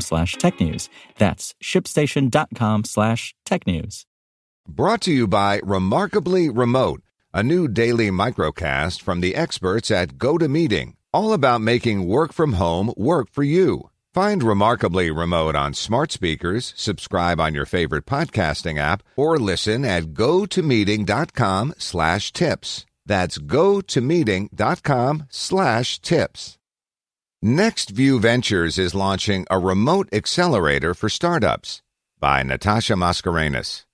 slash tech news. That's shipstation.com slash tech news. Brought to you by Remarkably Remote, a new daily microcast from the experts at GoToMeeting, all about making work from home work for you. Find Remarkably Remote on smart speakers, subscribe on your favorite podcasting app, or listen at gotomeeting.com slash tips. That's gotomeeting.com slash tips. NextView Ventures is launching a remote accelerator for startups by Natasha Mascarenhas.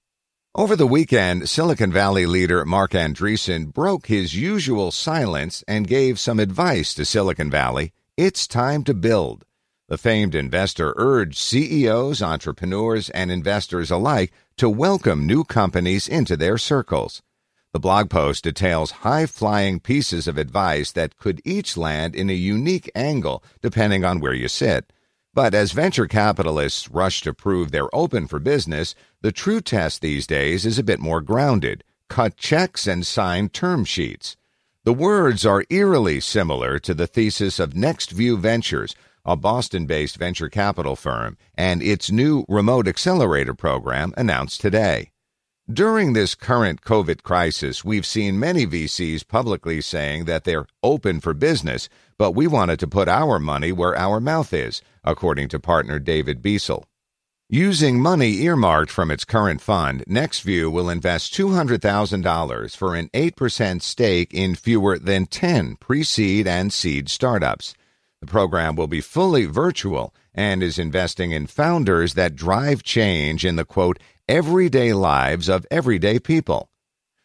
Over the weekend, Silicon Valley leader Marc Andreessen broke his usual silence and gave some advice to Silicon Valley. It's time to build. The famed investor urged CEOs, entrepreneurs, and investors alike to welcome new companies into their circles. The blog post details high flying pieces of advice that could each land in a unique angle depending on where you sit. But as venture capitalists rush to prove they're open for business, the true test these days is a bit more grounded cut checks and sign term sheets. The words are eerily similar to the thesis of NextView Ventures, a Boston based venture capital firm, and its new remote accelerator program announced today. During this current COVID crisis, we've seen many VCs publicly saying that they're open for business, but we wanted to put our money where our mouth is, according to partner David Beisel. Using money earmarked from its current fund, NextView will invest $200,000 for an 8% stake in fewer than 10 pre seed and seed startups. The program will be fully virtual and is investing in founders that drive change in the quote, everyday lives of everyday people.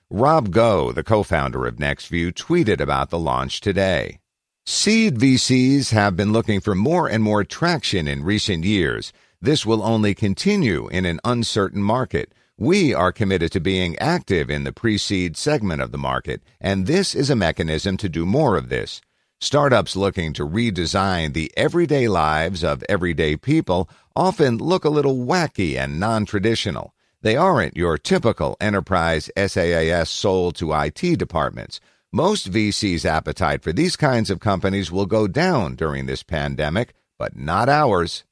Rob Go, the co founder of NextView, tweeted about the launch today. Seed VCs have been looking for more and more traction in recent years. This will only continue in an uncertain market. We are committed to being active in the pre seed segment of the market, and this is a mechanism to do more of this. Startups looking to redesign the everyday lives of everyday people often look a little wacky and non traditional. They aren't your typical enterprise SaaS sold to IT departments. Most VC's appetite for these kinds of companies will go down during this pandemic, but not ours.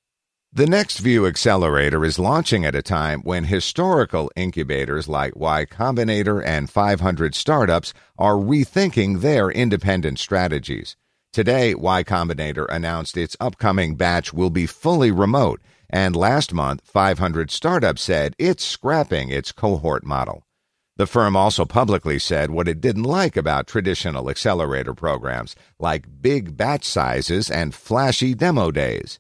The NextView Accelerator is launching at a time when historical incubators like Y Combinator and 500 Startups are rethinking their independent strategies. Today, Y Combinator announced its upcoming batch will be fully remote and last month, 500 Startups said it's scrapping its cohort model. The firm also publicly said what it didn't like about traditional accelerator programs, like big batch sizes and flashy demo days.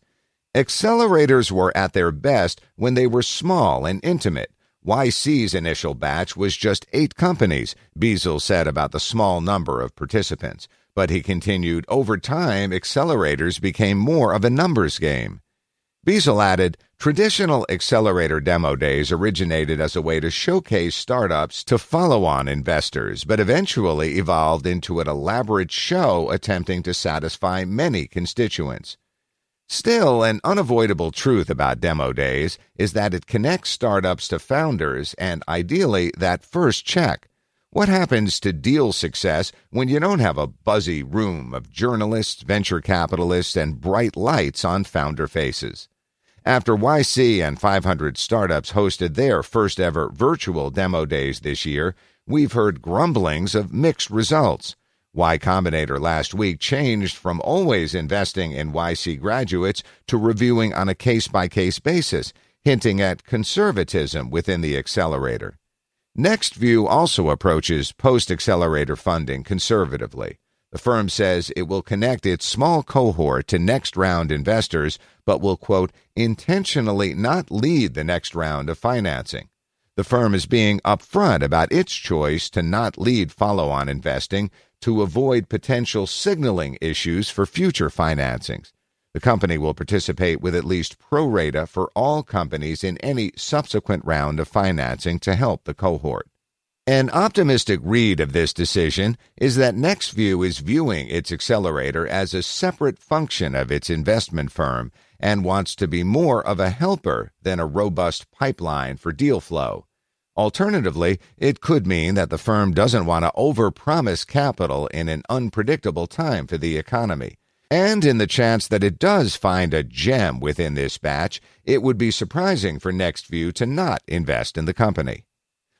Accelerators were at their best when they were small and intimate. YC's initial batch was just eight companies, Beisel said about the small number of participants. But he continued, over time, accelerators became more of a numbers game. Beisel added, traditional accelerator demo days originated as a way to showcase startups to follow on investors, but eventually evolved into an elaborate show attempting to satisfy many constituents. Still, an unavoidable truth about demo days is that it connects startups to founders and ideally that first check. What happens to deal success when you don't have a buzzy room of journalists, venture capitalists, and bright lights on founder faces? After YC and 500 startups hosted their first ever virtual demo days this year, we've heard grumblings of mixed results. Y Combinator last week changed from always investing in YC graduates to reviewing on a case by case basis, hinting at conservatism within the accelerator. NextView also approaches post accelerator funding conservatively. The firm says it will connect its small cohort to next round investors but will, quote, intentionally not lead the next round of financing. The firm is being upfront about its choice to not lead follow on investing to avoid potential signaling issues for future financings. The company will participate with at least pro rata for all companies in any subsequent round of financing to help the cohort. An optimistic read of this decision is that NextView is viewing its accelerator as a separate function of its investment firm and wants to be more of a helper than a robust pipeline for deal flow. Alternatively, it could mean that the firm doesn't want to overpromise capital in an unpredictable time for the economy. And in the chance that it does find a gem within this batch, it would be surprising for NextView to not invest in the company.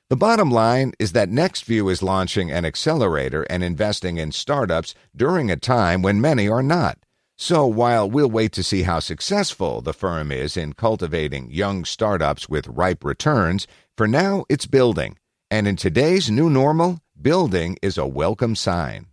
The bottom line is that NextView is launching an accelerator and investing in startups during a time when many are not. So while we'll wait to see how successful the firm is in cultivating young startups with ripe returns, for now it's building. And in today's new normal, building is a welcome sign.